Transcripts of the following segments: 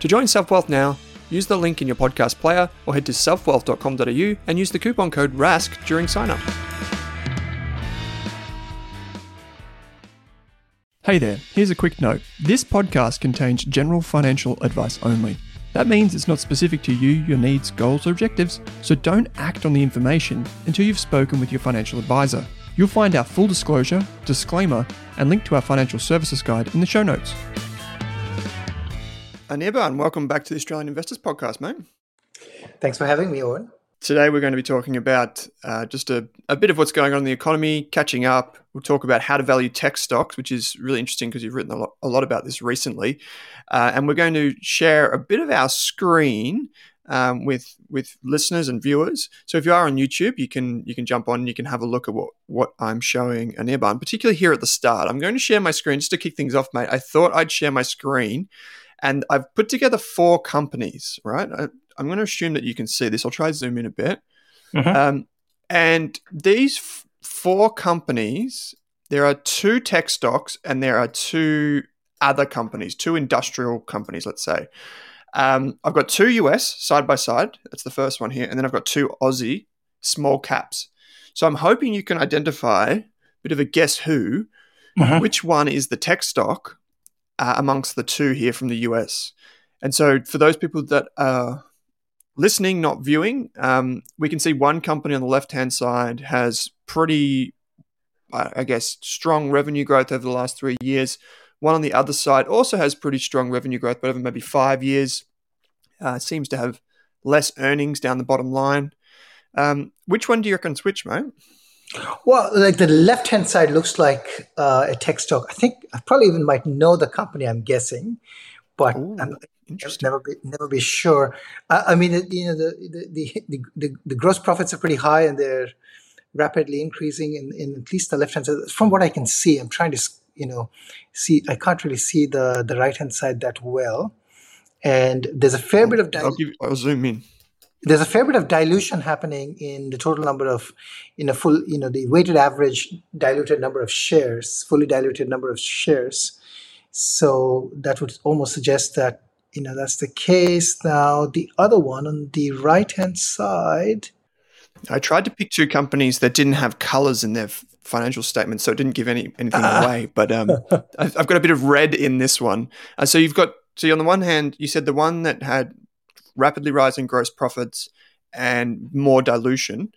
To join SelfWealth now, use the link in your podcast player or head to selfwealth.com.au and use the coupon code RASK during sign up. Hey there, here's a quick note. This podcast contains general financial advice only. That means it's not specific to you, your needs, goals, or objectives, so don't act on the information until you've spoken with your financial advisor. You'll find our full disclosure, disclaimer, and link to our financial services guide in the show notes. Anirban, and welcome back to the Australian Investors Podcast, mate. Thanks for having me, Owen. Today, we're going to be talking about uh, just a, a, bit of what's going on in the economy, catching up. We'll talk about how to value tech stocks, which is really interesting because you've written a lot, a lot about this recently. Uh, and we're going to share a bit of our screen um, with with listeners and viewers. So if you are on YouTube, you can you can jump on and you can have a look at what what I'm showing Anirban, particularly here at the start. I'm going to share my screen just to kick things off, mate. I thought I'd share my screen, and I've put together four companies. Right, I, I'm going to assume that you can see this. I'll try to zoom in a bit. Mm-hmm. Um, and these f- four companies, there are two tech stocks and there are two other companies, two industrial companies, let's say. Um, I've got two US side by side. That's the first one here. And then I've got two Aussie small caps. So I'm hoping you can identify a bit of a guess who, mm-hmm. which one is the tech stock uh, amongst the two here from the US. And so for those people that are listening, not viewing, um, we can see one company on the left hand side has pretty, I guess, strong revenue growth over the last three years. One on the other side also has pretty strong revenue growth, but over maybe five years, uh, seems to have less earnings down the bottom line. Um, which one do you reckon switch, mate? Well, like the left hand side looks like uh, a tech stock. I think I probably even might know the company. I'm guessing, but Ooh. I'm. Never be never be sure. I, I mean, you know, the, the the, the the gross profits are pretty high and they're rapidly increasing in, in at least the left hand side. From what I can see, I'm trying to you know see. I can't really see the the right hand side that well, and there's a fair bit of. Di- I'll, give, I'll zoom in. There's a fair bit of dilution happening in the total number of, in a full, you know, the weighted average diluted number of shares, fully diluted number of shares. So that would almost suggest that you know that's the case now the other one on the right hand side i tried to pick two companies that didn't have colors in their financial statements, so it didn't give any anything away. But um, I've got a bit of red in this one. Uh, so you've got so on the one hand, you said the one that had rapidly rising gross profits and more dilution,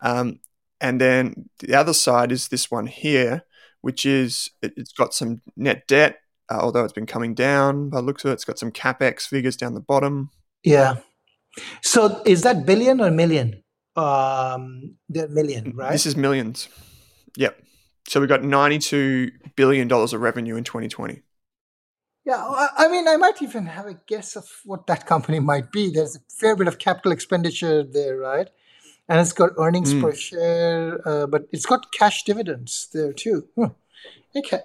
um, and then the other side is this one here, which is it, has got some net debt, uh, although it's been coming down by looks of it. It's got some capex figures down the bottom. Yeah. So is that billion or million? Um, they're million, right? This is millions. Yep. So we got ninety-two billion dollars of revenue in 2020. Yeah, I mean, I might even have a guess of what that company might be. There's a fair bit of capital expenditure there, right? And it's got earnings mm. per share, uh, but it's got cash dividends there too. Hmm. Okay,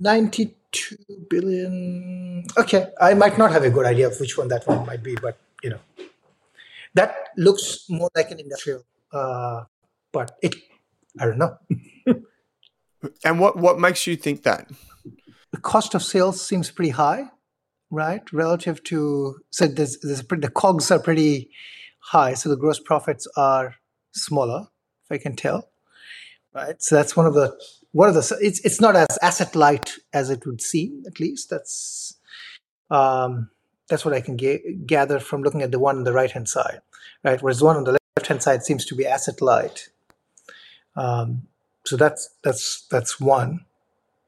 92 billion. Okay, I might not have a good idea of which one that one might be, but you know, that looks more like an industrial, uh, but it, I don't know. and what what makes you think that? The cost of sales seems pretty high, right? Relative to so there's, there's pretty, the cogs are pretty high, so the gross profits are smaller, if I can tell. Right. So that's one of the one of the it's it's not as asset light as it would seem. At least that's um, that's what I can ga- gather from looking at the one on the right hand side, right? Whereas one on the left hand side seems to be asset light. Um, so that's that's that's one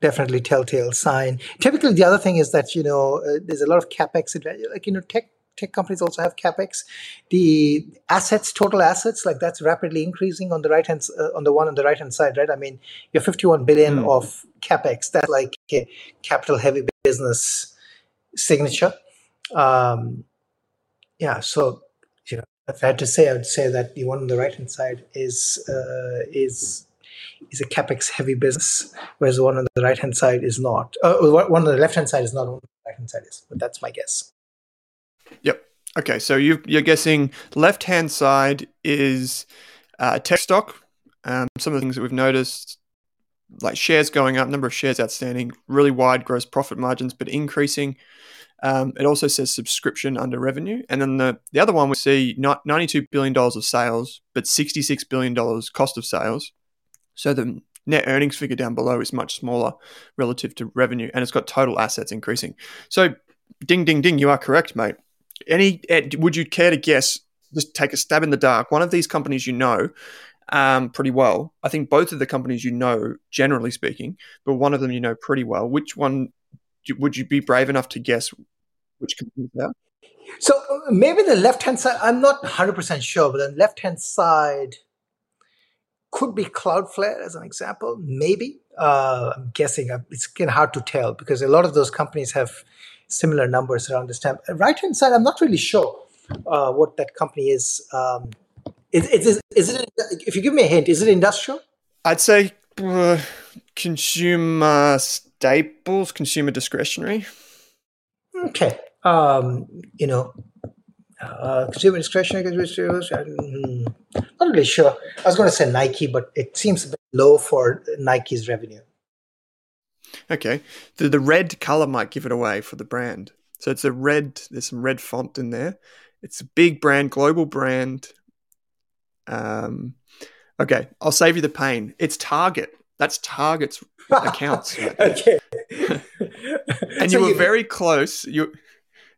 definitely telltale sign. Typically, the other thing is that you know uh, there's a lot of capex. Like you know, tech tech companies also have capex. The assets, total assets, like that's rapidly increasing on the right hand uh, on the one on the right hand side, right? I mean, you're 51 billion mm. of capex. That's like a capital heavy business signature. Um, yeah, so you know, if I had to say, I would say that the one on the right hand side is uh, is is a capex heavy business, whereas the one on the right hand side is not. Uh, one on the left hand side is not. One on the right hand side is, but that's my guess. Yep. Okay, so you are guessing left hand side is uh, tech stock. Um, some of the things that we've noticed, like shares going up, number of shares outstanding, really wide gross profit margins, but increasing. Um, it also says subscription under revenue. And then the, the other one we see $92 billion of sales, but $66 billion cost of sales. So the net earnings figure down below is much smaller relative to revenue, and it's got total assets increasing. So, ding, ding, ding, you are correct, mate. Any, would you care to guess? Just take a stab in the dark. One of these companies you know um, pretty well. I think both of the companies you know, generally speaking, but one of them you know pretty well. Which one would you be brave enough to guess which company? So maybe the left hand side, I'm not 100% sure, but the left hand side could be Cloudflare as an example, maybe. Uh, I'm guessing uh, it's kind of hard to tell because a lot of those companies have similar numbers around this time. Right hand side, I'm not really sure uh, what that company is. Um, is, is, is, it, if you give me a hint, is it industrial? I'd say uh, consumer staples, consumer discretionary. Okay. Um, you know, uh, consumer discretionary, I'm not really sure. I was going to say Nike, but it seems a bit low for Nike's revenue. Okay. The, the red color might give it away for the brand. So it's a red, there's some red font in there. It's a big brand, global brand. Um, okay, I'll save you the pain. It's Target. That's Target's accounts. Okay. and so you were you... very close. You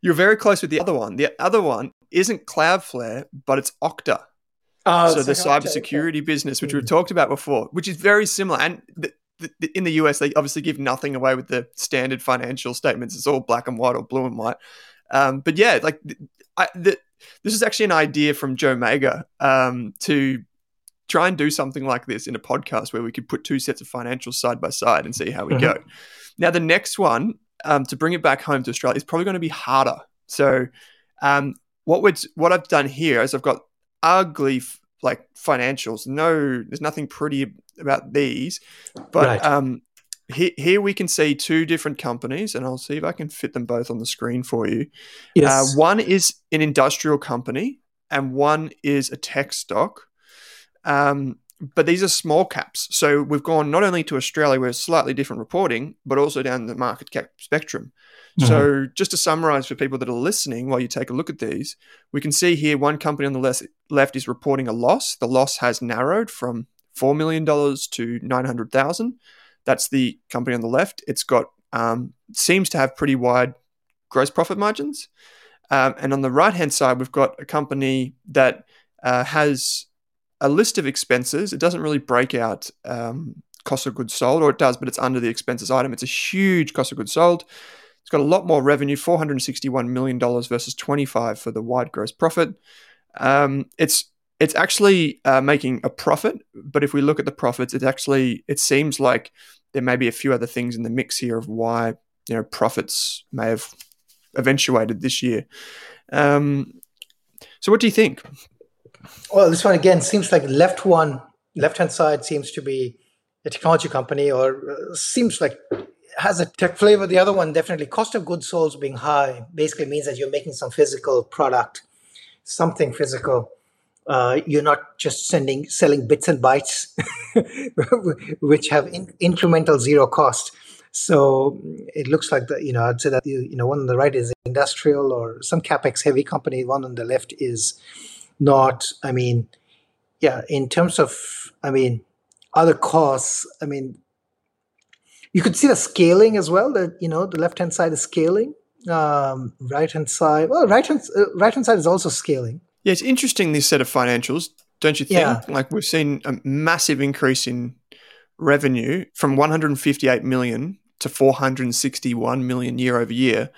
you're very close with the other one. The other one isn't Cloudflare, but it's Okta. Oh, so the cybersecurity okay. business, which mm. we've talked about before, which is very similar. And the, the, in the US, they obviously give nothing away with the standard financial statements. It's all black and white or blue and white. Um, but yeah, like I, the, this is actually an idea from Joe Magyer um, to try and do something like this in a podcast where we could put two sets of financials side by side and see how we mm-hmm. go. Now, the next one um, to bring it back home to Australia is probably going to be harder. So, um, what would what I've done here is I've got ugly like financials. No, there's nothing pretty about these, but right. um, here, here we can see two different companies, and I'll see if I can fit them both on the screen for you. Yes. Uh, one is an industrial company, and one is a tech stock. Um, but these are small caps. So we've gone not only to Australia where it's slightly different reporting, but also down the market cap spectrum. Mm-hmm. So just to summarize for people that are listening while you take a look at these, we can see here one company on the left, left is reporting a loss. The loss has narrowed from $4 million to 900,000. That's the company on the left. It's got, um, seems to have pretty wide gross profit margins. Um, and on the right hand side, we've got a company that uh, has a list of expenses. It doesn't really break out um, cost of goods sold, or it does, but it's under the expenses item. It's a huge cost of goods sold. It's got a lot more revenue, $461 million versus 25 for the wide gross profit. Um, it's it's actually uh, making a profit, but if we look at the profits, it actually it seems like there may be a few other things in the mix here of why you know profits may have eventuated this year. Um, so, what do you think? Well, this one again seems like left one, left hand side seems to be a technology company, or uh, seems like has a tech flavor. The other one definitely cost of goods sold being high basically means that you're making some physical product, something physical. Uh, you're not just sending selling bits and bytes, which have in, incremental zero cost. So it looks like that, you know, I'd say that, you know, one on the right is industrial or some capex heavy company. One on the left is not, I mean, yeah, in terms of, I mean, other costs, I mean, you could see the scaling as well. That you know, the left hand side is scaling. Um, right hand side, well, right hand uh, right hand side is also scaling. Yeah, it's interesting this set of financials, don't you think? Yeah. Like we've seen a massive increase in revenue from 158 million to 461 million year over year.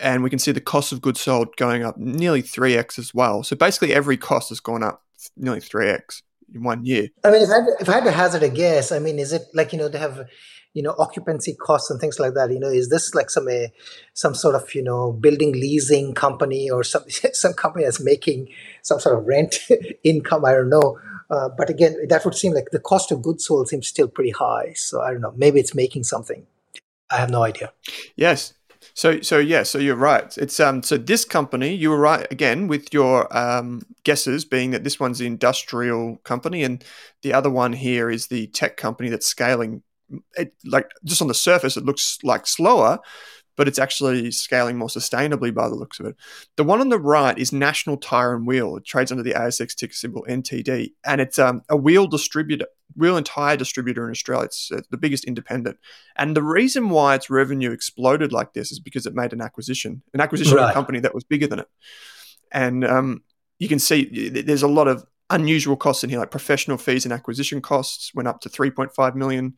And we can see the cost of goods sold going up nearly 3x as well. So basically, every cost has gone up nearly 3x in one year. I mean, if I, had, if I had to hazard a guess, I mean, is it like, you know, they have, you know, occupancy costs and things like that? You know, is this like some, a, some sort of, you know, building leasing company or some, some company that's making some sort of rent income? I don't know. Uh, but again, that would seem like the cost of goods sold seems still pretty high. So I don't know. Maybe it's making something. I have no idea. Yes. So so yeah. So you're right. It's um. So this company, you were right again with your um guesses, being that this one's the industrial company, and the other one here is the tech company that's scaling. It like just on the surface, it looks like slower, but it's actually scaling more sustainably by the looks of it. The one on the right is National Tyre and Wheel. It trades under the ASX ticker symbol NTD, and it's um, a wheel distributor, wheel and tire distributor in Australia. It's uh, the biggest independent. And the reason why its revenue exploded like this is because it made an acquisition, an acquisition right. of a company that was bigger than it. And um, you can see there's a lot of unusual costs in here, like professional fees and acquisition costs went up to 3.5 million.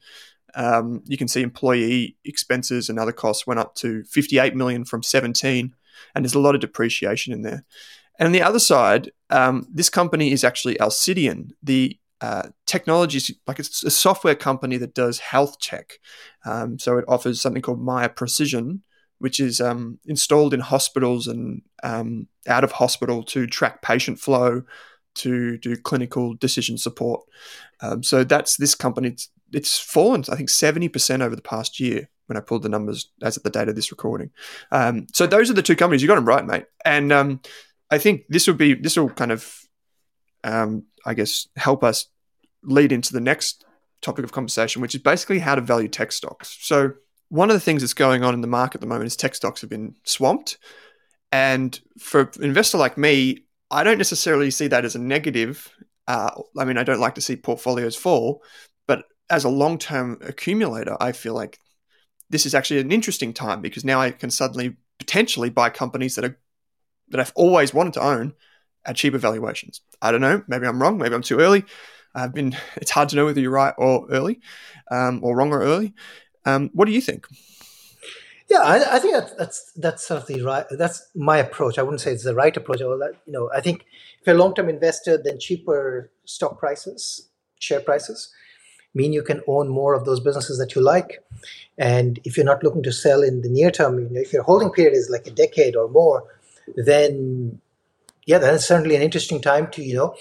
Um, you can see employee expenses and other costs went up to 58 million from 17, and there's a lot of depreciation in there. And on the other side, um, this company is actually Alcidion, the uh, technology, like it's a software company that does health tech. Um, so it offers something called Miya Precision, which is um, installed in hospitals and um, out of hospital to track patient flow, to do clinical decision support. Um, so that's this company. It's, fallen, I think, 70% over the past year when I pulled the numbers as at the date of this recording. Um, so those are the two companies. You got them right, mate. And um, I think this will be, this will kind of, um, I guess, help us lead into the next topic of conversation, which is basically how to value tech stocks. So one of the things that's going on in the market at the moment is tech stocks have been swamped. And for an investor like me, I don't necessarily see that as a negative. Uh, I mean, I don't like to see portfolios fall, as a long term accumulator, I feel like this is actually an interesting time because now I can suddenly potentially buy companies that are that I've always wanted to own at cheaper valuations. I don't know. Maybe I'm wrong. Maybe I'm too early. I've been. It's hard to know whether you're right or early, um, or wrong or early. Um, what do you think? Yeah, I, I think that's, that's sort of the right. That's my approach. I wouldn't say it's the right approach. That you know, I think if you're a long-term investor, then cheaper stock prices, share prices, mean you can own more of those businesses that you like. And if you're not looking to sell in the near term, you know, if your holding period is like a decade or more, then yeah, that's certainly an interesting time to you know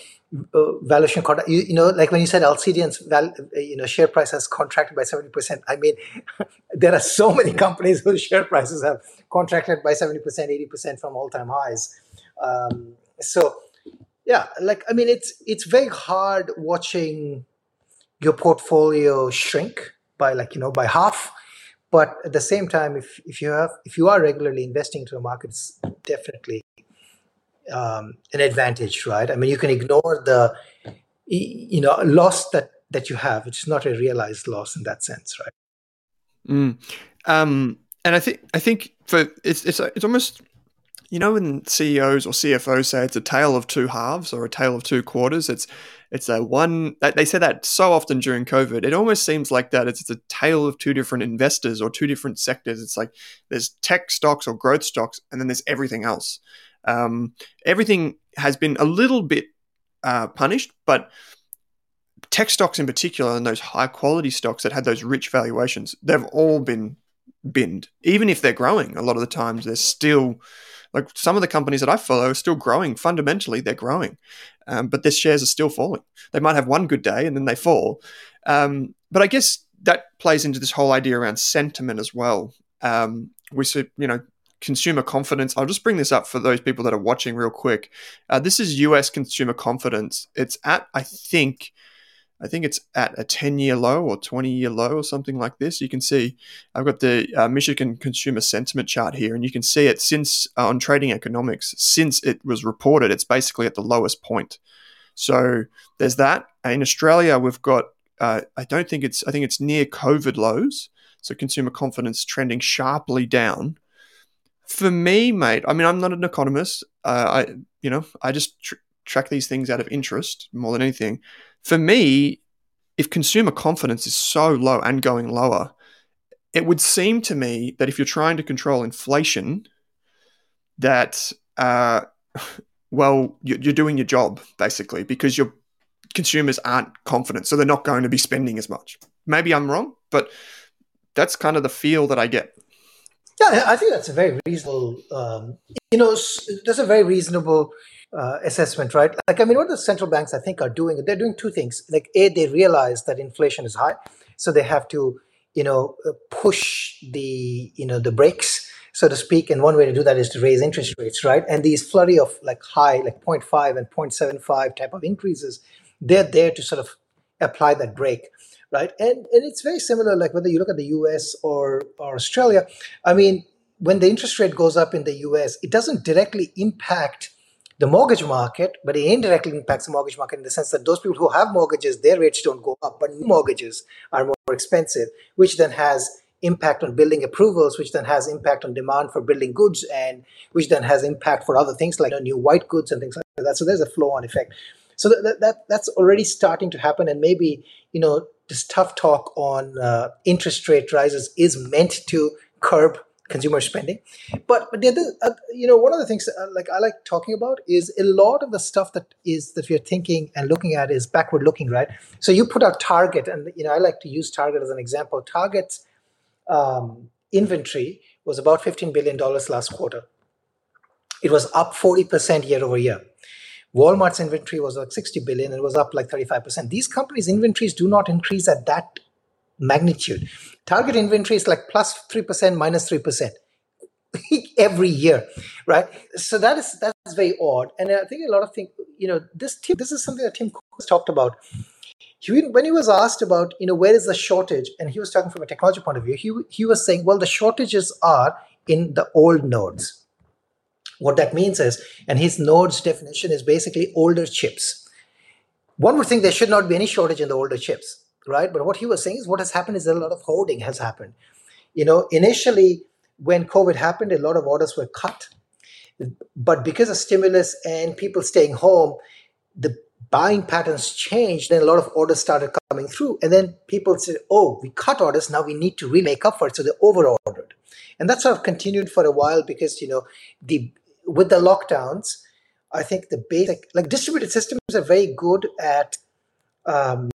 uh, valuation. You, you, know, like when you said Alcidion's val, uh, you know share price has contracted by seventy percent. I mean, there are so many companies whose share prices have contracted by seventy percent, eighty percent from all time highs. Um, so, yeah, like I mean, it's it's very hard watching your portfolio shrink by like you know by half. But at the same time, if, if you have if you are regularly investing into the markets, definitely um, an advantage, right? I mean, you can ignore the you know loss that that you have, is not a realized loss in that sense, right? Mm. Um, and I think I think for it's it's it's almost you know when CEOs or CFOs say it's a tale of two halves or a tale of two quarters, it's it's a one they say that so often during COVID. It almost seems like that it's, it's a tale of two different investors or two different sectors. It's like there's tech stocks or growth stocks, and then there's everything else. Um, everything has been a little bit uh, punished, but tech stocks in particular and those high quality stocks that had those rich valuations, they've all been binned. Even if they're growing, a lot of the times they're still like some of the companies that I follow are still growing. Fundamentally, they're growing, um, but their shares are still falling. They might have one good day and then they fall. Um, but I guess that plays into this whole idea around sentiment as well. Um, we see, you know, consumer confidence. I'll just bring this up for those people that are watching real quick. Uh, this is US consumer confidence. It's at, I think, I think it's at a 10 year low or 20 year low or something like this. You can see I've got the uh, Michigan consumer sentiment chart here, and you can see it since uh, on trading economics, since it was reported, it's basically at the lowest point. So there's that. In Australia, we've got, uh, I don't think it's, I think it's near COVID lows. So consumer confidence trending sharply down. For me, mate, I mean, I'm not an economist. Uh, I, you know, I just tr- track these things out of interest more than anything for me, if consumer confidence is so low and going lower, it would seem to me that if you're trying to control inflation, that uh, well, you're doing your job basically because your consumers aren't confident, so they're not going to be spending as much. Maybe I'm wrong, but that's kind of the feel that I get. Yeah, I think that's a very reasonable. Um, you know, there's a very reasonable uh, assessment, right? Like, I mean, what the central banks, I think, are doing, they're doing two things. Like, A, they realize that inflation is high, so they have to, you know, uh, push the, you know, the brakes, so to speak. And one way to do that is to raise interest rates, right? And these flurry of like high, like 0.5 and 0.75 type of increases, they're there to sort of apply that brake right? And and it's very similar, like whether you look at the U.S. or or Australia. I mean, when the interest rate goes up in the U.S., it doesn't directly impact the mortgage market, but it indirectly impacts the mortgage market in the sense that those people who have mortgages, their rates don't go up, but new mortgages are more expensive, which then has impact on building approvals, which then has impact on demand for building goods, and which then has impact for other things like you know, new white goods and things like that. So there's a flow-on effect. So that, that that's already starting to happen, and maybe you know this tough talk on uh, interest rate rises is meant to curb consumer spending. But but the other, uh, you know, one of the things uh, like I like talking about is a lot of the stuff that is that we're thinking and looking at is backward looking, right? So you put out Target, and you know, I like to use Target as an example. Target's um, inventory was about fifteen billion dollars last quarter. It was up forty percent year over year. Walmart's inventory was like 60 billion and it was up like 35%. These companies' inventories do not increase at that magnitude. Target inventory is like plus 3%, minus 3% every year, right? So that is that's very odd. And I think a lot of things, you know, this this is something that Tim Cook has talked about. He, when he was asked about, you know, where is the shortage, and he was talking from a technology point of view, he, he was saying, well, the shortages are in the old nodes. What that means is, and his nodes definition is basically older chips. One would think there should not be any shortage in the older chips right? But what he was saying is what has happened is that a lot of hoarding has happened. You know, initially when COVID happened, a lot of orders were cut. But because of stimulus and people staying home, the buying patterns changed, then a lot of orders started coming through. And then people said, oh, we cut orders, now we need to really make up for it. So they over ordered. And that sort of continued for a while because, you know, the with the lockdowns, I think the basic like distributed systems are very good at um,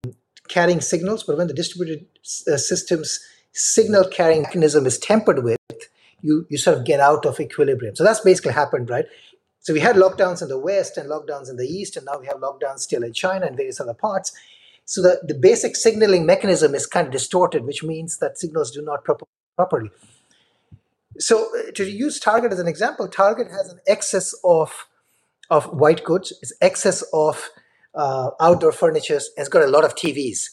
carrying signals, but when the distributed uh, systems signal carrying mechanism is tempered with, you, you sort of get out of equilibrium. So that's basically happened, right? So we had lockdowns in the West and lockdowns in the East, and now we have lockdowns still in China and various other parts. So the, the basic signaling mechanism is kind of distorted, which means that signals do not prop- properly. So uh, to use Target as an example, Target has an excess of of white goods, it's excess of uh, outdoor furniture has got a lot of TVs,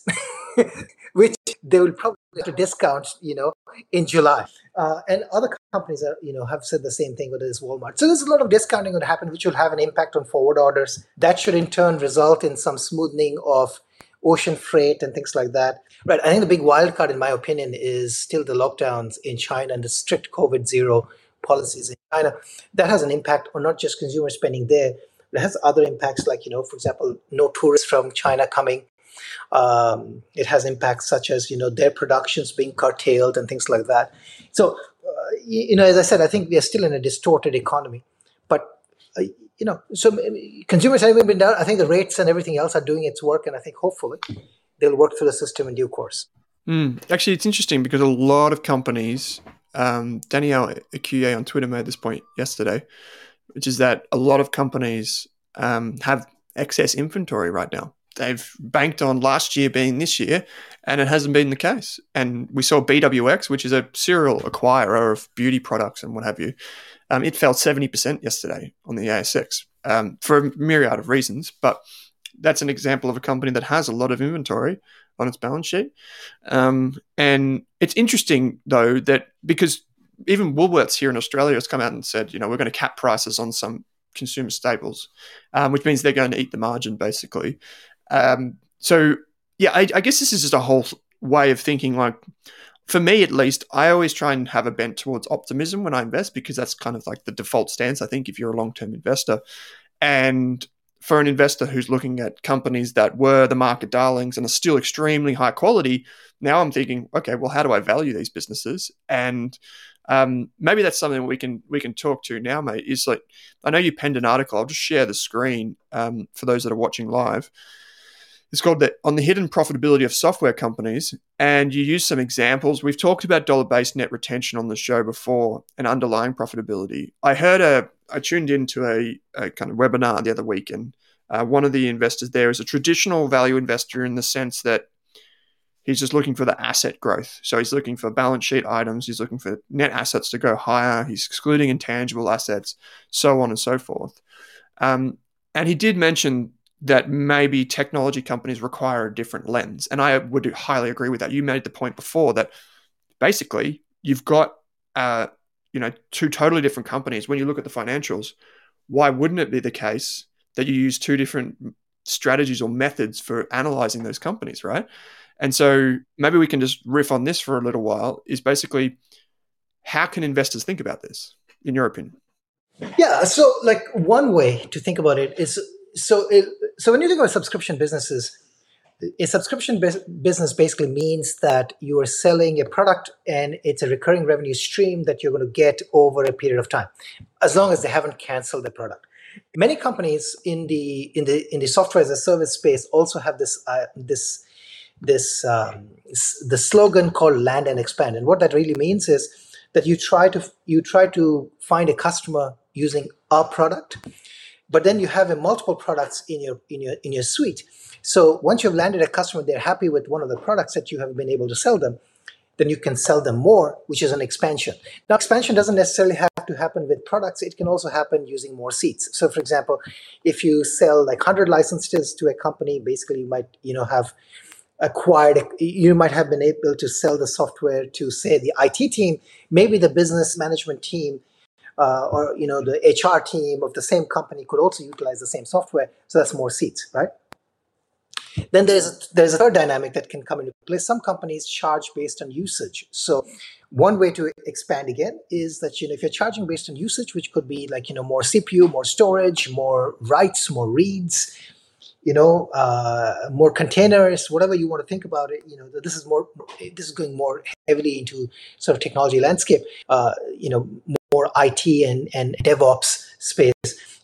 which they will probably have to discount, you know, in July. Uh, and other companies are, you know, have said the same thing, whether it's Walmart. So there's a lot of discounting going to happen, which will have an impact on forward orders. That should in turn result in some smoothing of ocean freight and things like that. Right. I think the big wild card, in my opinion, is still the lockdowns in China and the strict COVID zero policies in China. That has an impact on not just consumer spending there, it has other impacts like, you know, for example, no tourists from China coming. Um, it has impacts such as, you know, their productions being curtailed and things like that. So, uh, you know, as I said, I think we are still in a distorted economy. But uh, you know, so consumers haven't been down. I think the rates and everything else are doing its work, and I think hopefully they'll work through the system in due course. Mm. Actually, it's interesting because a lot of companies, um, Danielle Acuye on Twitter made this point yesterday, which is that a lot of companies um, have excess inventory right now. They've banked on last year being this year, and it hasn't been the case. And we saw BWX, which is a serial acquirer of beauty products and what have you, um, it fell 70% yesterday on the ASX um, for a myriad of reasons. But that's an example of a company that has a lot of inventory on its balance sheet. Um, and it's interesting, though, that because even Woolworths here in Australia has come out and said, you know, we're going to cap prices on some consumer staples, um, which means they're going to eat the margin, basically. Um, so, yeah, I, I guess this is just a whole way of thinking like, for me at least, I always try and have a bent towards optimism when I invest because that's kind of like the default stance, I think, if you're a long term investor. And for an investor who's looking at companies that were the market darlings and are still extremely high quality, now I'm thinking, okay, well, how do I value these businesses? And um, maybe that's something we can we can talk to now, mate. Is like I know you penned an article. I'll just share the screen um, for those that are watching live. It's called the, On the Hidden Profitability of Software Companies. And you use some examples. We've talked about dollar based net retention on the show before and underlying profitability. I heard a, I tuned into a, a kind of webinar the other week, and uh, one of the investors there is a traditional value investor in the sense that he's just looking for the asset growth. So he's looking for balance sheet items, he's looking for net assets to go higher, he's excluding intangible assets, so on and so forth. Um, and he did mention that maybe technology companies require a different lens. And I would highly agree with that. You made the point before that basically you've got uh, you know two totally different companies. When you look at the financials, why wouldn't it be the case that you use two different strategies or methods for analyzing those companies, right? And so maybe we can just riff on this for a little while. Is basically how can investors think about this, in your opinion? Yeah. So, like one way to think about it is so it, so when you think about subscription businesses a subscription business basically means that you are selling a product and it's a recurring revenue stream that you're going to get over a period of time as long as they haven't canceled the product many companies in the in the in the software as a service space also have this uh, this this um, the slogan called land and expand. And what that really means is that you try to you try to find a customer using a product but then you have a multiple products in your in your in your suite. So once you've landed a customer they're happy with one of the products that you have been able to sell them then you can sell them more which is an expansion. Now expansion doesn't necessarily have to happen with products. It can also happen using more seats. So for example if you sell like 100 licenses to a company basically you might you know have acquired you might have been able to sell the software to say the IT team maybe the business management team uh, or you know the HR team of the same company could also utilize the same software. So that's more seats, right? Then there's there's a third dynamic that can come into play. Some companies charge based on usage. So one way to expand again is that you know if you're charging based on usage, which could be like you know more CPU, more storage, more writes, more reads, you know, uh, more containers, whatever you want to think about it. You know, this is more. This is going more heavily into sort of technology landscape. Uh, you know, more IT and, and DevOps space.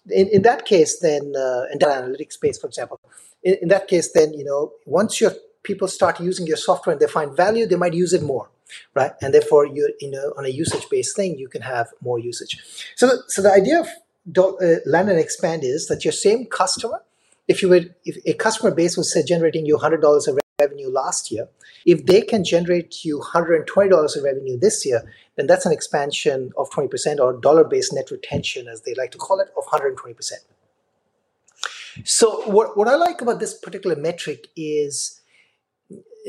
In, in that case, then, uh, in data analytics space, for example, in, in that case, then, you know, once your people start using your software and they find value, they might use it more, right? And therefore, you you know, on a usage-based thing, you can have more usage. So, so the idea of uh, land and expand is that your same customer, if you were, if a customer base was say generating you hundred dollars of revenue last year, if they can generate you $120 of revenue this year, then that's an expansion of 20% or dollar based net retention, as they like to call it, of 120%. So, what, what I like about this particular metric is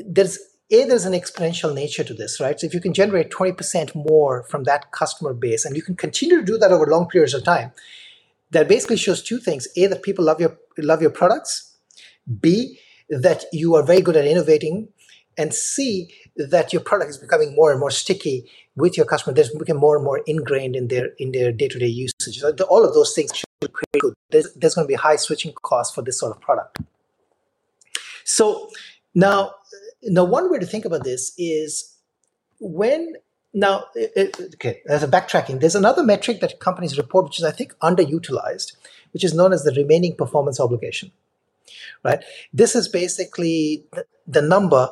there's a there's an exponential nature to this right so if you can generate 20% more from that customer base and you can continue to do that over long periods of time that basically shows two things a that people love your love your products b that you are very good at innovating, and C, that your product is becoming more and more sticky with your customer. There's becoming more and more ingrained in their in their day to day usage. So all of those things should create good. There's, there's going to be high switching costs for this sort of product. So now, now one way to think about this is when now it, okay there's a backtracking there's another metric that companies report which is i think underutilized which is known as the remaining performance obligation right this is basically the number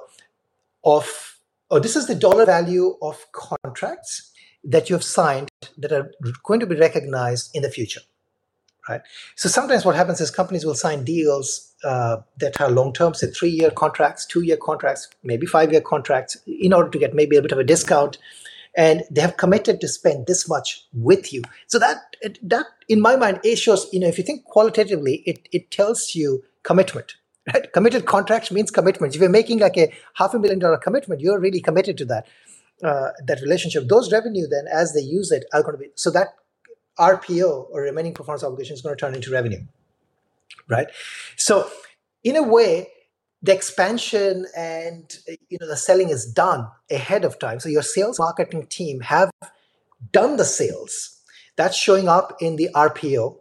of or this is the dollar value of contracts that you have signed that are going to be recognized in the future right so sometimes what happens is companies will sign deals uh, that are long term, say three year contracts, two year contracts, maybe five year contracts, in order to get maybe a bit of a discount. And they have committed to spend this much with you. So that that in my mind, it shows, you know, if you think qualitatively, it, it tells you commitment. Right? Committed contracts means commitment. If you're making like a half a million dollar commitment, you're really committed to that uh, that relationship. Those revenue then, as they use it, are going to be so that RPO or remaining performance obligation is going to turn into revenue right? So in a way, the expansion and you know the selling is done ahead of time. So your sales marketing team have done the sales. That's showing up in the RPO,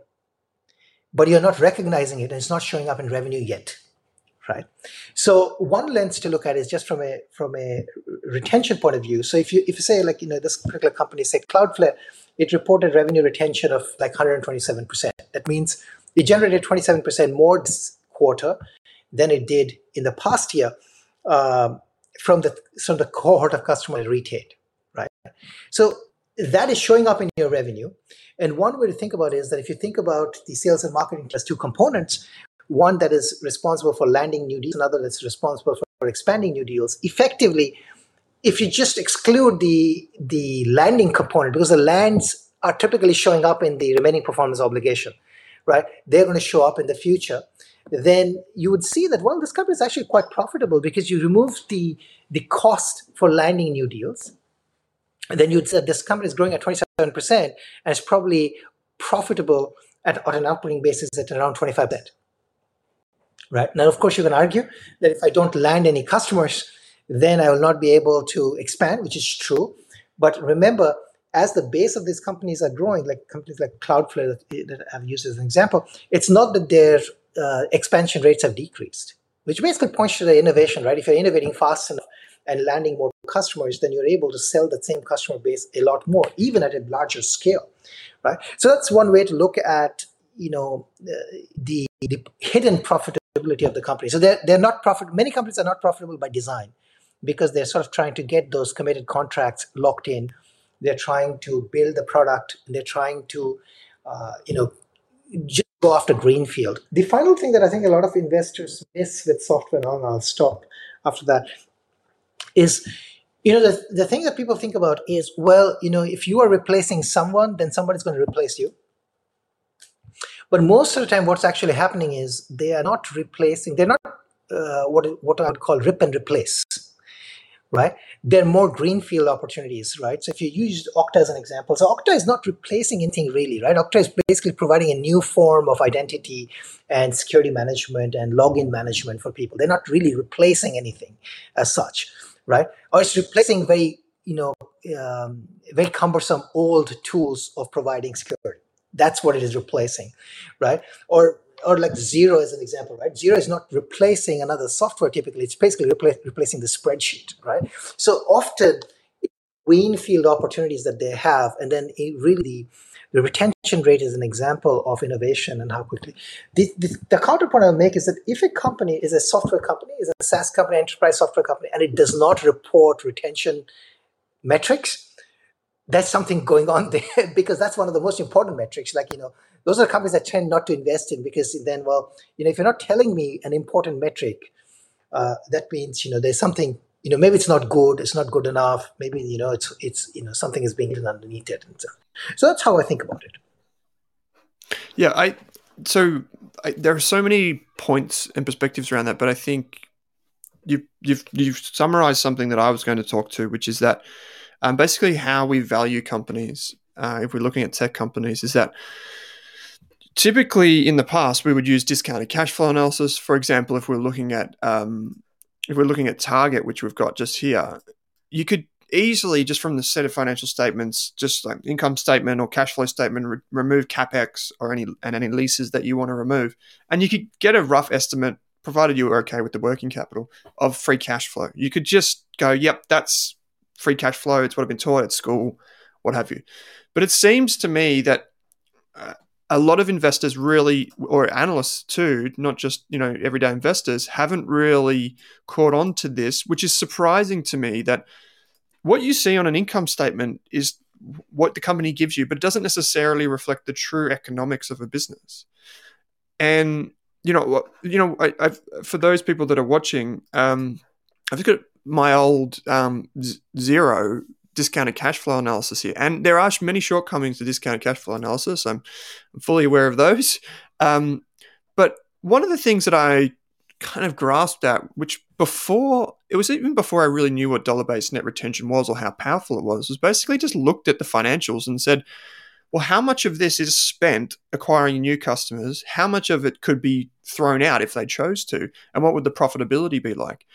but you're not recognizing it, and it's not showing up in revenue yet, right? So one lens to look at is just from a from a retention point of view. So if you if you say like you know this particular company, say Cloudflare, it reported revenue retention of like 127 percent. That means it generated 27% more this quarter than it did in the past year um, from the from the cohort of customers retained, right? So that is showing up in your revenue. And one way to think about it is that if you think about the sales and marketing as two components, one that is responsible for landing new deals, another that's responsible for expanding new deals. Effectively, if you just exclude the the landing component, because the lands are typically showing up in the remaining performance obligation right? They're going to show up in the future. Then you would see that well, this company is actually quite profitable because you remove the the cost for landing new deals. And then you'd say this company is growing at 27% and it's probably profitable at, on an operating basis at around 25%. Right? Now, of course, you can argue that if I don't land any customers, then I will not be able to expand, which is true. But remember, as the base of these companies are growing, like companies like Cloudflare that, that I've used as an example, it's not that their uh, expansion rates have decreased, which basically points to the innovation, right? If you're innovating fast enough and landing more customers, then you're able to sell that same customer base a lot more, even at a larger scale, right? So that's one way to look at, you know, uh, the, the hidden profitability of the company. So they're, they're not profit. Many companies are not profitable by design because they're sort of trying to get those committed contracts locked in they're trying to build the product. They're trying to, uh, you know, just go after greenfield. The final thing that I think a lot of investors miss with software, and I'll stop after that, is you know the, the thing that people think about is well you know if you are replacing someone then somebody's going to replace you but most of the time what's actually happening is they are not replacing they're not uh, what what i would call rip and replace right? There are more greenfield opportunities, right? So if you use Okta as an example, so Okta is not replacing anything really, right? Okta is basically providing a new form of identity and security management and login management for people. They're not really replacing anything as such, right? Or it's replacing very, you know, um, very cumbersome old tools of providing security. That's what it is replacing, right? Or or like Xero as an example, right? Xero is not replacing another software typically. It's basically repla- replacing the spreadsheet, right? So often, greenfield opportunities that they have, and then really the retention rate is an example of innovation and how quickly. The, the, the counterpoint I'll make is that if a company is a software company, is a SaaS company, enterprise software company, and it does not report retention metrics, that's something going on there because that's one of the most important metrics. Like, you know, those are the companies that tend not to invest in because then, well, you know, if you're not telling me an important metric, uh, that means, you know, there's something, you know, maybe it's not good, it's not good enough, maybe, you know, it's, it's, you know, something is being hidden underneath it. And so, so that's how I think about it. Yeah. I, so I, there are so many points and perspectives around that, but I think you've, you've, you've summarized something that I was going to talk to, which is that um, basically how we value companies, uh, if we're looking at tech companies, is that typically in the past we would use discounted cash flow analysis. For example, if we're looking at um, if we're looking at target, which we've got just here, you could easily just from the set of financial statements, just like income statement or cash flow statement, re- remove capex or any and any leases that you want to remove, and you could get a rough estimate, provided you were okay with the working capital of free cash flow. You could just go, "Yep, that's free cash flow. It's what I've been taught at school, what have you." But it seems to me that uh, a lot of investors really, or analysts too, not just you know everyday investors, haven't really caught on to this, which is surprising to me that what you see on an income statement is what the company gives you, but it doesn't necessarily reflect the true economics of a business. And you know, you know, I, I've, for those people that are watching, um, I've got my old um, Xero discounted cash flow analysis here, and there are many shortcomings to discounted cash flow analysis. I'm, I'm fully aware of those. Um, but one of the things that I kind of grasped at, which before it was even before I really knew what dollar based net retention was or how powerful it was, was basically just looked at the financials and said, well, how much of this is spent acquiring new customers? How much of it could be thrown out if they chose to? And what would the profitability be like?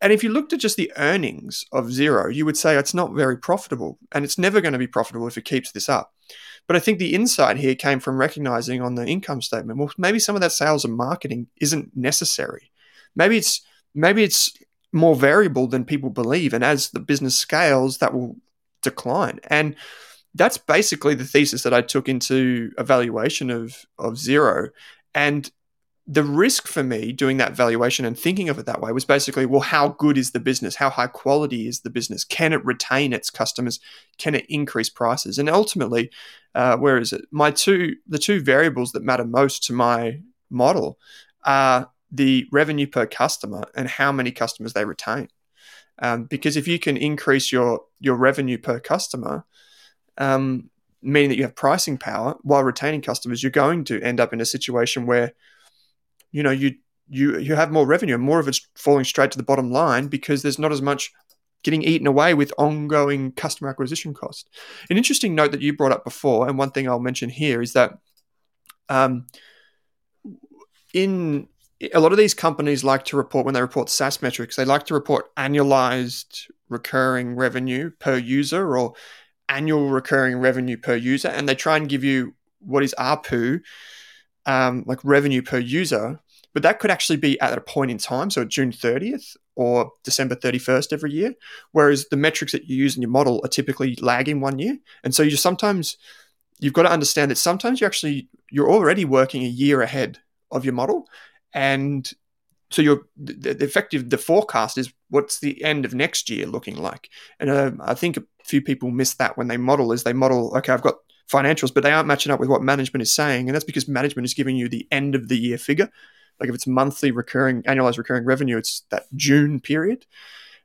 And if you looked at just the earnings of Xero, you would say it's not very profitable and it's never going to be profitable if it keeps this up. But I think the insight here came from recognizing on the income statement, well, maybe some of that sales and marketing isn't necessary. Maybe it's maybe it's more variable than people believe. And as the business scales, that will decline. And that's basically the thesis that I took into evaluation of of Xero. And the risk for me doing that valuation and thinking of it that way was basically, well, how good is the business? How high quality is the business? Can it retain its customers? Can it increase prices? And ultimately, uh, where is it? My two, the two variables that matter most to my model are the revenue per customer and how many customers they retain. Um, because if you can increase your your revenue per customer, um, meaning that you have pricing power while retaining customers, you're going to end up in a situation where you know you you you have more revenue and more of it's falling straight to the bottom line because there's not as much getting eaten away with ongoing customer acquisition cost. An interesting note that you brought up before, and one thing I'll mention here is that um, in a lot of these companies like to report when they report SaaS metrics, they like to report annualized recurring revenue per user or annual recurring revenue per user, and they try and give you what is ARPU, um, like revenue per user, but that could actually be at a point in time, so June 30th or December 31st every year. Whereas the metrics that you use in your model are typically lagging one year, and so you just sometimes you've got to understand that sometimes you actually you're already working a year ahead of your model, and so your the, the effective the forecast is what's the end of next year looking like, and uh, I think a few people miss that when they model is they model okay I've got financials, but they aren't matching up with what management is saying. And that's because management is giving you the end of the year figure. Like if it's monthly recurring, annualized recurring revenue, it's that June period,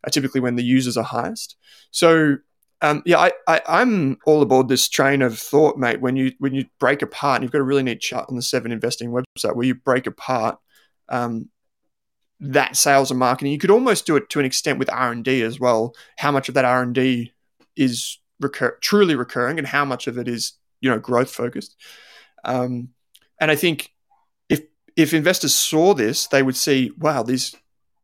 uh, typically when the users are highest. So um, yeah, I, I, am all aboard this train of thought, mate. When you when you break apart, and you've got a really neat chart on the Seven Investing website where you break apart um, that sales and marketing. You could almost do it to an extent with R and D as well. How much of that R and D is recur- truly recurring and how much of it is you know growth focused. Um, and I think if if investors saw this, they would see, wow, these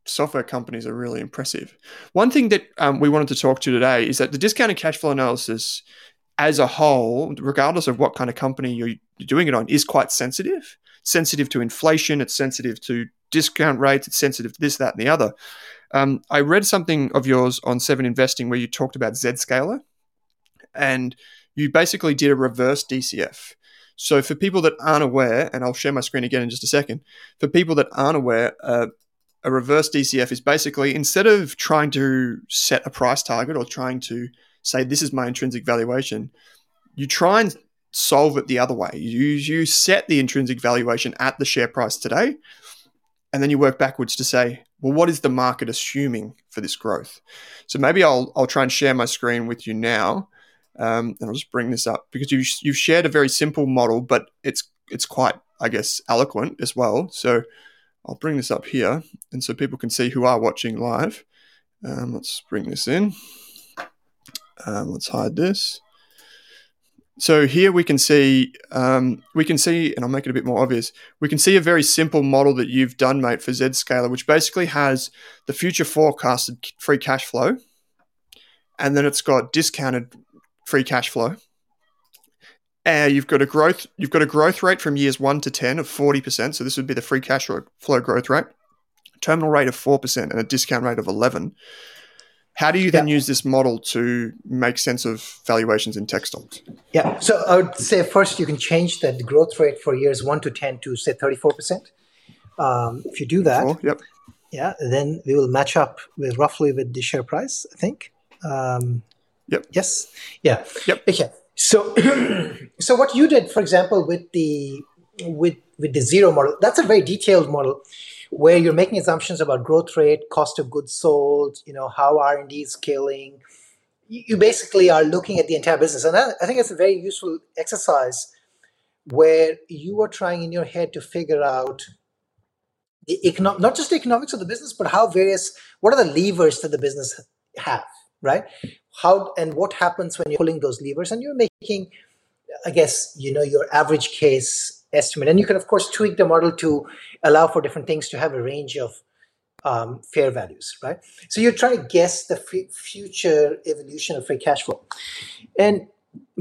software companies are really impressive. One thing that um, we wanted to talk to today is that the discounted cash flow analysis as a whole, regardless of what kind of company you're, doing it on, is quite sensitive. Sensitive to inflation, it's sensitive to discount rates, it's sensitive to this, that, and the other. Um, I read something of yours on Seven Investing where you talked about Zscaler, and you basically did a reverse DCF. So for people that aren't aware, and I'll share my screen again in just a second, for people that aren't aware, uh, a reverse DCF is basically instead of trying to set a price target or trying to say this is my intrinsic valuation, you try and solve it the other way. You you set the intrinsic valuation at the share price today, and then you work backwards to say, well, what is the market assuming for this growth? So maybe I'll I'll try and share my screen with you now. Um, and I'll just bring this up because you've, you've shared a very simple model, but it's it's quite, I guess, eloquent as well. So I'll bring this up here, and so people can see who are watching live. Um, let's bring this in. Um, let's hide this. So here we can see, um, we can see, and I'll make it a bit more obvious. We can see a very simple model that you've done, mate, for Zscaler, which basically has the future forecasted free cash flow, and then it's got discounted free cash flow. Uh, you've got a growth. You've got a growth rate from years one to ten of forty percent. So this would be the free cash flow growth rate. Terminal rate of four percent and a discount rate of eleven. How do you then yeah. use this model to make sense of valuations in tech stocks? Yeah, so I would say first you can change that growth rate for years one to 10 to say 34%. Um, if you do that, Four, yep. yeah, then we will match up with roughly with the share price, I think. Um, yep. Yes. Yeah. Yep. Okay. So, so what you did, for example, with the with with the Xero model, that's a very detailed model where you're making assumptions about growth rate, cost of goods sold, you know, how R&D is scaling. You basically are looking at the entire business. And I think it's a very useful exercise where you are trying in your head to figure out the econo- not just the economics of the business, but how various, what are the levers that the business have, right? How and what happens when you're pulling those levers and you're making, I guess, you know, your average case estimate. And you can, of course, tweak the model to allow for different things to have a range of um, fair values, right? So you're trying to guess the f- future evolution of free cash flow. And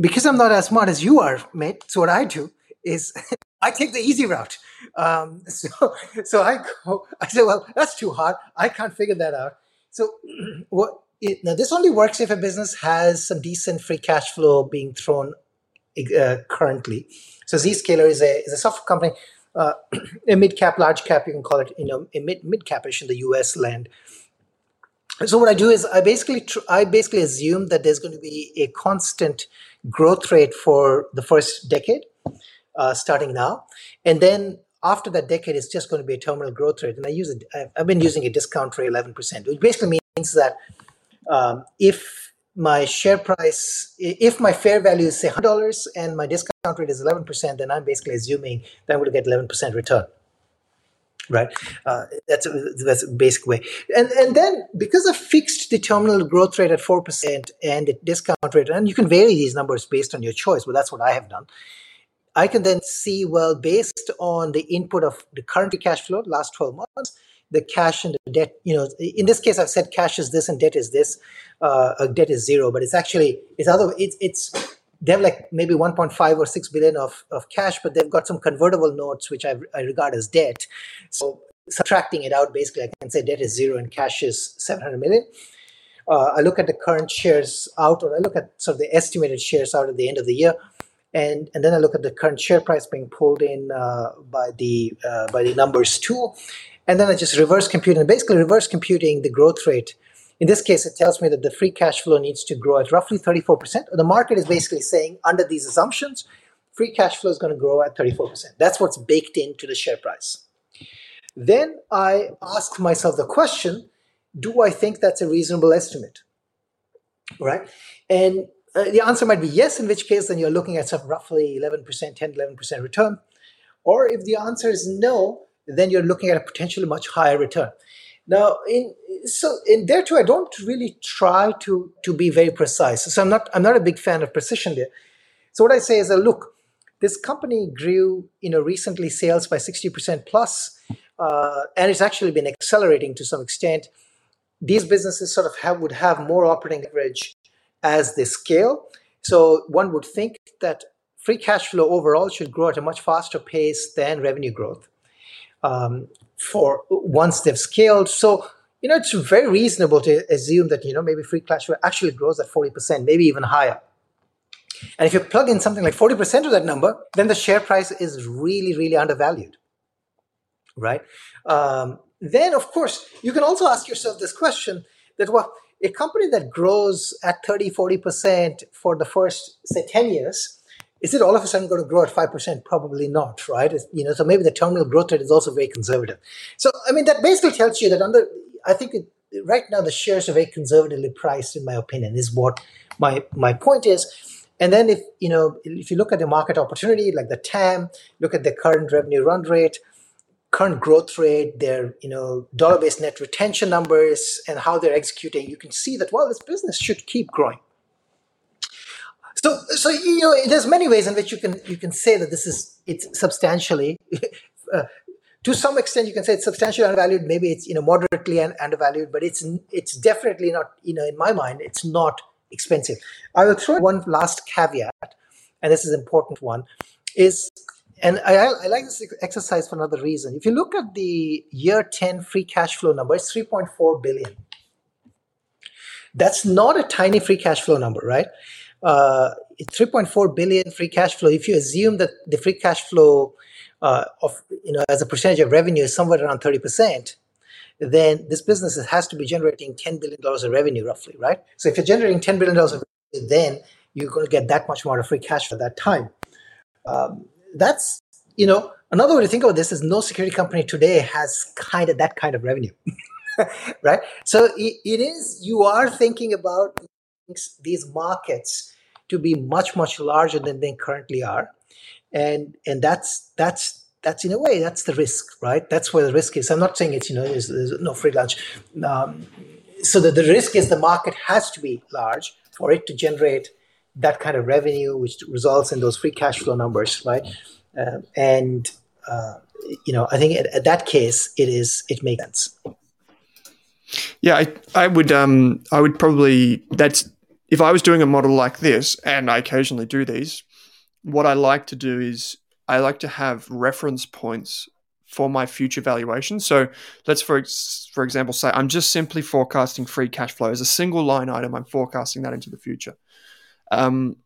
because I'm not as smart as you are, mate, so what I do is I take the easy route. Um, so, so I go, I say, well, that's too hard. I can't figure that out. So what? It, now this only works if a business has some decent free cash flow being thrown uh, currently. So Zscaler is a, is a software company, uh, a mid cap, large cap, you can call it, you know, a mid mid capish in the US land. So what I do is I basically tr- I basically assume that there's going to be a constant growth rate for the first decade, uh, starting now, and then after that decade, it's just going to be a terminal growth rate. And I use it. I've been using a discount rate, eleven percent, which basically means that um, if my share price, if my fair value is say $100 and my discount rate is 11%, then I'm basically assuming that I'm going to get 11% return. Right, uh, that's a, that's a basic way, and and then because I fixed the terminal growth rate at four percent and the discount rate, and you can vary these numbers based on your choice, but that's what I have done. I can then see well based on the input of the current cash flow last twelve months, the cash and the debt. You know, in this case, I've said cash is this and debt is this. Uh, debt is zero, but it's actually it's other. It's it's they have like maybe 1.5 or 6 billion of, of cash, but they've got some convertible notes which I, I regard as debt. So subtracting it out, basically, I can say debt is zero and cash is 700 million. Uh, I look at the current shares out, or I look at sort of the estimated shares out at the end of the year, and and then I look at the current share price being pulled in uh, by the uh, by the numbers tool, and then I just reverse compute and basically reverse computing the growth rate. In this case, it tells me that the free cash flow needs to grow at roughly 34%. The market is basically saying, under these assumptions, free cash flow is going to grow at 34%. That's what's baked into the share price. Then I ask myself the question do I think that's a reasonable estimate? Right? And uh, the answer might be yes, in which case, then you're looking at some roughly 11%, 10, 11% return. Or if the answer is no, then you're looking at a potentially much higher return. Now, in so in there too, I don't really try to to be very precise. So I'm not I'm not a big fan of precision there. So what I say is that look, this company grew you know recently sales by 60% plus, uh, and it's actually been accelerating to some extent. These businesses sort of have, would have more operating leverage as they scale. So one would think that free cash flow overall should grow at a much faster pace than revenue growth um, for once they've scaled. So you know it's very reasonable to assume that you know maybe free cash flow actually grows at forty percent, maybe even higher. And if you plug in something like forty percent of that number, then the share price is really really undervalued, right? Um, then of course you can also ask yourself this question that well a company that grows at 30 40% for the first say 10 years is it all of a sudden going to grow at 5%? Probably not, right? It's, you know, so maybe the terminal growth rate is also very conservative. So, I mean, that basically tells you that under, I think it, right now the shares are very conservatively priced, in my opinion, is what my, my point is. And then if, you know, if you look at the market opportunity, like the TAM, look at the current revenue run rate, current growth rate, their, you know, dollar-based net retention numbers and how they're executing, you can see that, well, this business should keep growing. So, so you know, there's many ways in which you can you can say that this is it's substantially, uh, to some extent, you can say it's substantially undervalued. Maybe it's you know moderately undervalued, but it's it's definitely not you know in my mind it's not expensive. I will throw one last caveat, and this is an important one, is and I, I, like this exercise for another reason. If you look at the year 10 free cash flow number, it's 3.4 billion. That's not a tiny free cash flow number, right? Uh, 3.4 billion free cash flow. If you assume that the free cash flow uh, of you know as a percentage of revenue is somewhere around 30 percent, then this business has to be generating 10 billion dollars of revenue, roughly, right? So if you're generating 10 billion dollars of revenue, then you're going to get that much more of free cash for that time. Um, that's you know another way to think about this is no security company today has kind of that kind of revenue right so it, it is you are thinking about these markets to be much much larger than they currently are and and that's that's that's in a way that's the risk right that's where the risk is i'm not saying it's you know there's, there's no free lunch um, so that the risk is the market has to be large for it to generate that kind of revenue, which results in those free cash flow numbers, right? Uh, and uh, you know, I think at, at, that case, it is it makes sense. Yeah, I, I would um I would probably that's if I was doing a model like this, and I occasionally do these, what I like to do is I like to have reference points for my future valuation. So let's for for example say I'm just simply forecasting free cash flow as a single line item. I'm forecasting that into the future. Um,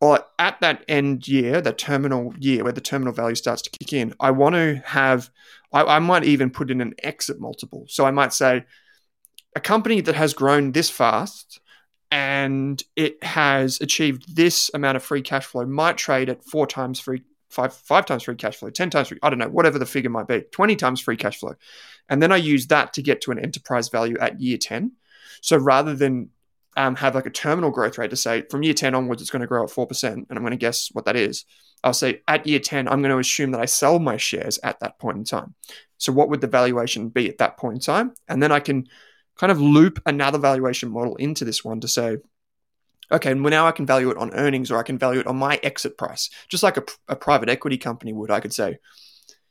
or at that end year, that terminal year where the terminal value starts to kick in, I want to have, I, I might even put in an exit multiple. So I might say, a company that has grown this fast and it has achieved this amount of free cash flow might trade at four times free five five times free cash flow, ten times free, I don't know, whatever the figure might be, twenty times free cash flow, and then I use that to get to an enterprise value at year ten. So rather than um, have like a terminal growth rate to say from year 10 onwards, it's going to grow at 4%. And I'm going to guess what that is. I'll say at year 10, I'm going to assume that I sell my shares at that point in time. So what would the valuation be at that point in time? And then I can kind of loop another valuation model into this one to say, okay, well now I can value it on earnings or I can value it on my exit price. Just like a, a private equity company would, I could say,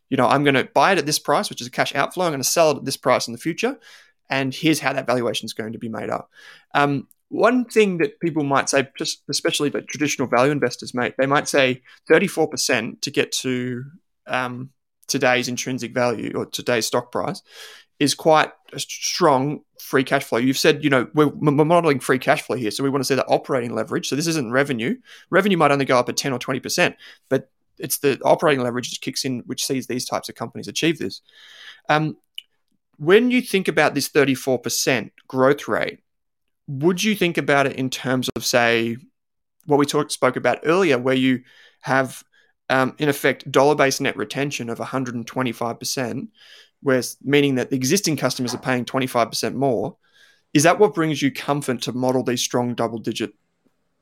you know, I'm going to buy it at this price, which is a cash outflow. I'm going to sell it at this price in the future and here's how that valuation is going to be made up. Um, one thing that people might say, just especially the traditional value investors, mate, they might say 34% to get to um, today's intrinsic value or today's stock price is quite a strong free cash flow. You've said, you know, we're, modeling free cash flow here. So we want to see the operating leverage. So this isn't revenue. Revenue might only go up at 10 or 20%, but it's the operating leverage that kicks in, which sees these types of companies achieve this. Um, when you think about this 34% growth rate, would you think about it in terms of, say, what we talked spoke about earlier, where you have, um, in effect, dollar-based net retention of 125%, where meaning that the existing customers are paying 25% more? Is that what brings you comfort to model these strong double-digit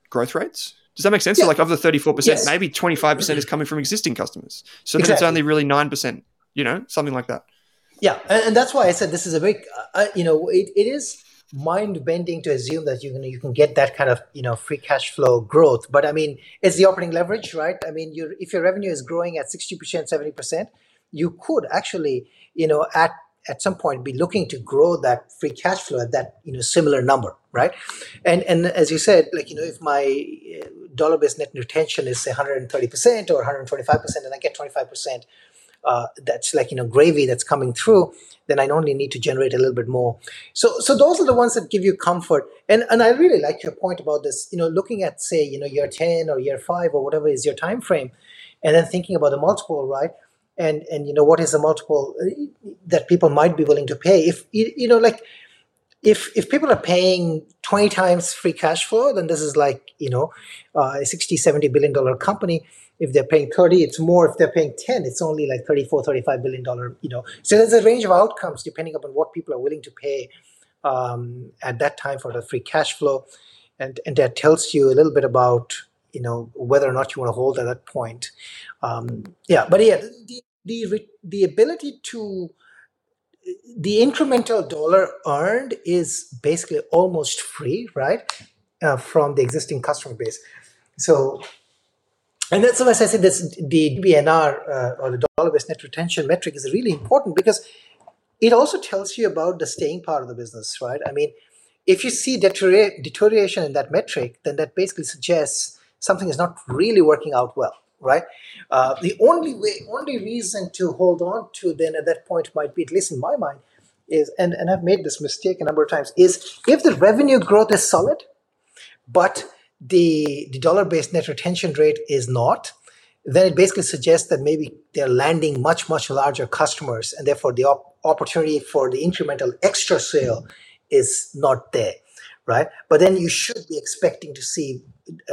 growth rates? Does that make sense? Yeah. So like of the 34%, yes. maybe 25% is coming from existing customers. So exactly. it's only really 9%, you know, something like that. Yeah, and, and that's why I said this is a very, uh, you know, it, it is mind bending to assume that you can you can get that kind of you know free cash flow growth. But I mean, it's the operating leverage, right? I mean, you if your revenue is growing at sixty percent, seventy percent, you could actually you know at at some point be looking to grow that free cash flow at that you know similar number right? And and as you said like you know if my uh, dollar based net retention is say 130% or 125% and i get 25% uh, that's like you know gravy that's coming through then i only need to generate a little bit more. So so those are the ones that give you comfort. And and i really like your point about this you know looking at say you know year 10 or year 5 or whatever is your time frame and then thinking about the multiple right and and you know what is the multiple uh, that people might be willing to pay if you, know like if if people are paying 20 times free cash flow then this is like you know uh, a 60 70 billion dollar company. If they're paying 30 it's more. If they're paying 10 it's only like 34 35 billion dollar you know. So there's a range of outcomes depending upon what people are willing to pay um, at that time for the free cash flow. And and that tells you a little bit about you know whether or not you want to hold at that point. Um, yeah but yeah the, the the ability to the incremental dollar earned is basically almost free right? Uh, from the existing customer base. So, and that's why I said this the DBNR uh, or the dollar-based net retention metric is really important because it also tells you about the staying part of the business, right? I mean, if you see deterioration in that metric, then that basically suggests something is not really working out well, right? Uh, the only way, only reason to hold on to then at that point might be, at least in my mind, is and, and I've made this mistake a number of times, is if the revenue growth is solid, but the the dollar-based net retention rate is not, then it basically suggests that maybe they're landing much much larger customers, and therefore the op- opportunity for the incremental extra sale is not there, right? But then you should be expecting to see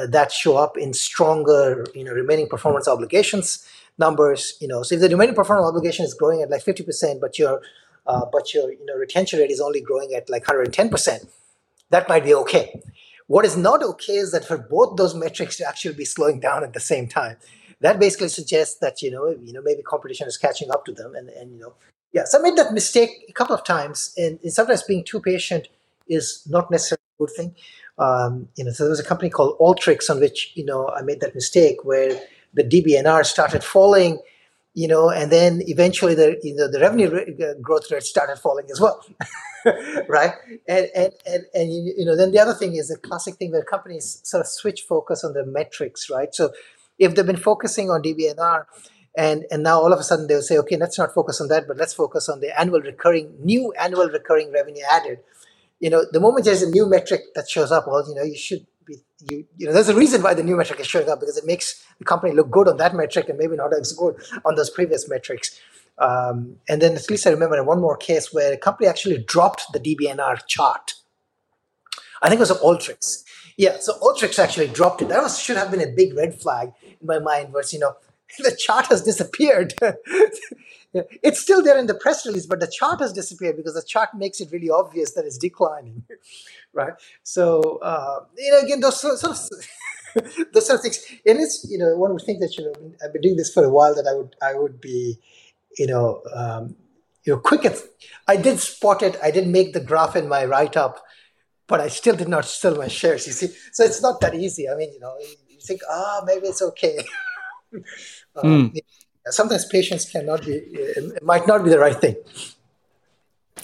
that show up in stronger, you know, remaining performance obligations numbers. You know, so if the remaining performance obligation is growing at like fifty percent, but your uh, but your you know retention rate is only growing at like 110 percent, that might be okay. What is not okay is that for both those metrics to actually be slowing down at the same time. That basically suggests that you know you know maybe competition is catching up to them, and and you know yeah. So I made that mistake a couple of times, and, and sometimes being too patient is not necessarily a good thing. Um, you know, so there was a company called Alteryx on which you know I made that mistake where the DBNR started falling you know, and then eventually the you know the revenue uh, growth rate started falling as well, right? And and and and you know then the other thing is the classic thing where companies sort of switch focus on the metrics, right? So if they've been focusing on DBNR, and and now all of a sudden they'll say, okay, let's not focus on that, but let's focus on the annual recurring new annual recurring revenue added. You know, the moment there's a new metric that shows up, well, you know, you should be you you know there's a reason why the new metric is showing up because it makes the company look good on that metric and maybe not as good on those previous metrics. Um, and then at least I remember one more case where a company actually dropped the DBNR chart. I think it was Alteryx. Yeah, so Alteryx actually dropped it. That was, should have been a big red flag in my mind. Was you know the chart has disappeared. it's still there in the press release, but the chart has disappeared because the chart makes it really obvious that it's declining, right? So uh, you know, again, those sort of those sort of things. And It is, you know, one would think that you know I've been doing this for a while that I would I would be, you know, um, you know, quick at. I did spot it. I didn't make the graph in my write up, but I still did not sell my shares. You see, so it's not that easy. I mean, you know, you think, ah, oh, maybe it's okay. Um, mm. Sometimes patience cannot be. It might not be the right thing.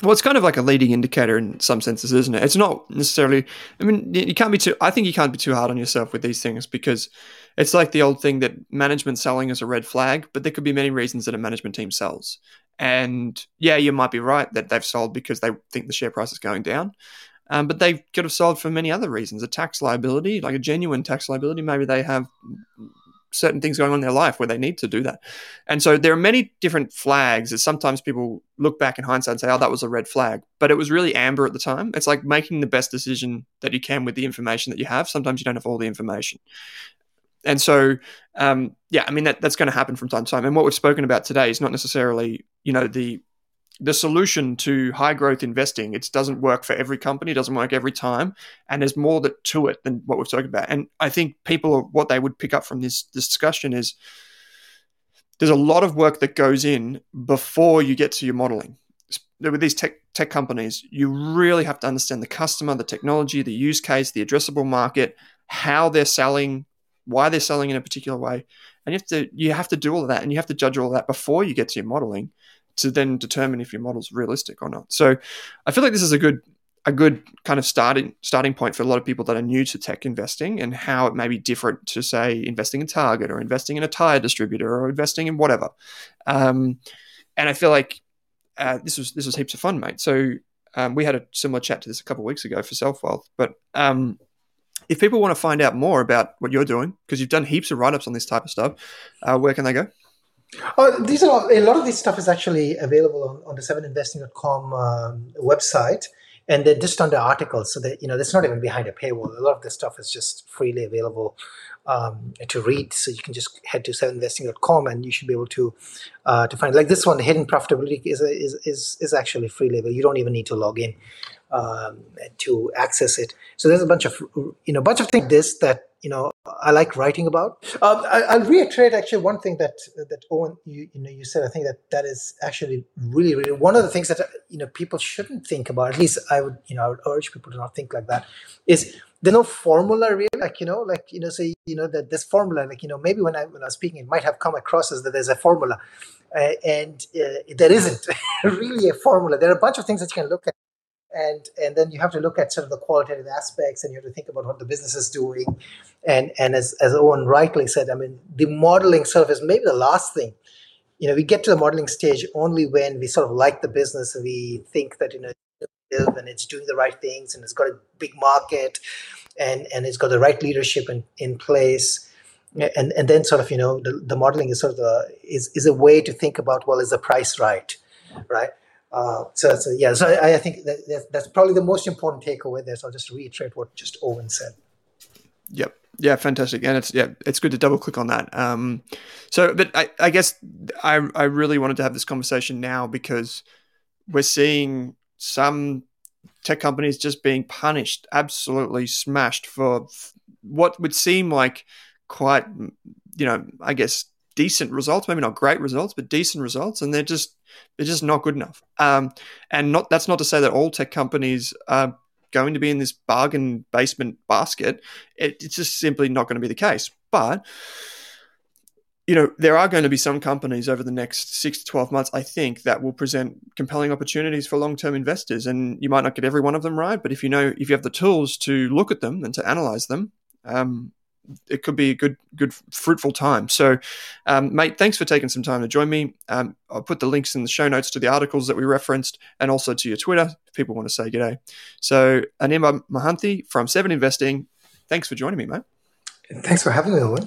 Well, it's kind of like a leading indicator in some senses, isn't it? It's not necessarily. I mean, you can't be too. I think you can't be too hard on yourself with these things because it's like the old thing that management selling is a red flag, but there could be many reasons that a management team sells. And yeah, you might be right that they've sold because they think the share price is going down. Um, but they could have sold for many other reasons. A tax liability, like a genuine tax liability. Maybe they have certain things going on in their life where they need to do that. And so there are many different flags that sometimes people look back in hindsight and say, oh, that was a red flag. But it was really amber at the time. It's like making the best decision that you can with the information that you have. Sometimes you don't have all the information. And so, um, yeah, I mean, that, that's going to happen from time to time. And what we've spoken about today is not necessarily, you know, the the solution to high growth investing it doesn't work for every company doesn't work every time and there's more that, to it than what we've talked about. And i think people what they would pick up from this, this discussion is there's a lot of work that goes in before you get to your modeling. With these tech tech companies you really have to understand the customer the technology the use case the addressable market how they're selling why they're selling in a particular way. And you have to you have to do all of that and you have to judge all of that before you get to your modeling to then determine if your model's realistic or not. So I feel like this is a good a good kind of starting starting point for a lot of people that are new to tech investing and how it may be different to say investing in Target or investing in a tire distributor or investing in whatever. Um, and I feel like uh, this was this was heaps of fun, mate. So um, we had a similar chat to this a couple of weeks ago for SelfWealth, but um, if people want to find out more about what you're doing because you've done heaps of write ups on this type of stuff, uh, where can they go? Oh, these are a lot of this stuff is actually available on, on the seveninvesting.com um, website, and they're just under articles, so that you know it's not even behind a paywall. A lot of this stuff is just freely available um, to read, so you can just head to seveninvesting.com and you should be able to uh, to find like this one. Hidden profitability is is is is actually freely available. You don't even need to log in um, to access it. So there's a bunch of you know bunch of things like this that you know I like writing about. Um, I, will reiterate actually one thing that that Owen you, you know you said. I think that that is actually really really one of the things that you know people shouldn't think about. At least I would you know I would urge people to not think like that. Is there's no formula really like you know like you know say you know that this formula like you know maybe when I when I was speaking it might have come across as that there's a formula, uh, and uh, there isn't really a formula. There are a bunch of things that you can look at and and then you have to look at sort of the qualitative aspects and you have to think about what the business is doing. And and as, as owen rightly said i mean the modeling sort of is maybe the last thing. You know we get to the modeling stage only when we sort of like the business and we think that you know and it's doing the right things and it's got a big market and and it's got the right leadership in, in place. And and then sort of you know the, the modeling is sort of a, is is a way to think about well is the price right? Right uh, so, so, yeah, so I, I think that, that's probably the most important takeaway there. So I'll just reiterate what just Owen said. Yep. Yeah, fantastic, and it's yeah, it's good to double click on that. Um, so, but I, I guess I I really wanted to have this conversation now because we're seeing some tech companies just being punished, absolutely smashed for what would seem like quite, you know, I guess decent results, maybe not great results, but decent results, and they're just they're just not good enough. Um, and not that's not to say that all tech companies are going to be in this bargain basement basket. It, it's just simply not going to be the case. But you know, there are going to be some companies over the next six to 12 months, I think, that will present compelling opportunities for long term investors. And you might not get every one of them right, but if you know, if you have the tools to look at them and to analyze them, um, it could be a good, good, fruitful time. So, um, mate, thanks for taking some time to join me. Um, I'll put the links in the show notes to the articles that we referenced, and also to your Twitter if people want to say g'day. So, Anirban Mahanti from Seven Investing, thanks for joining me, mate. Thanks for having me, Owen.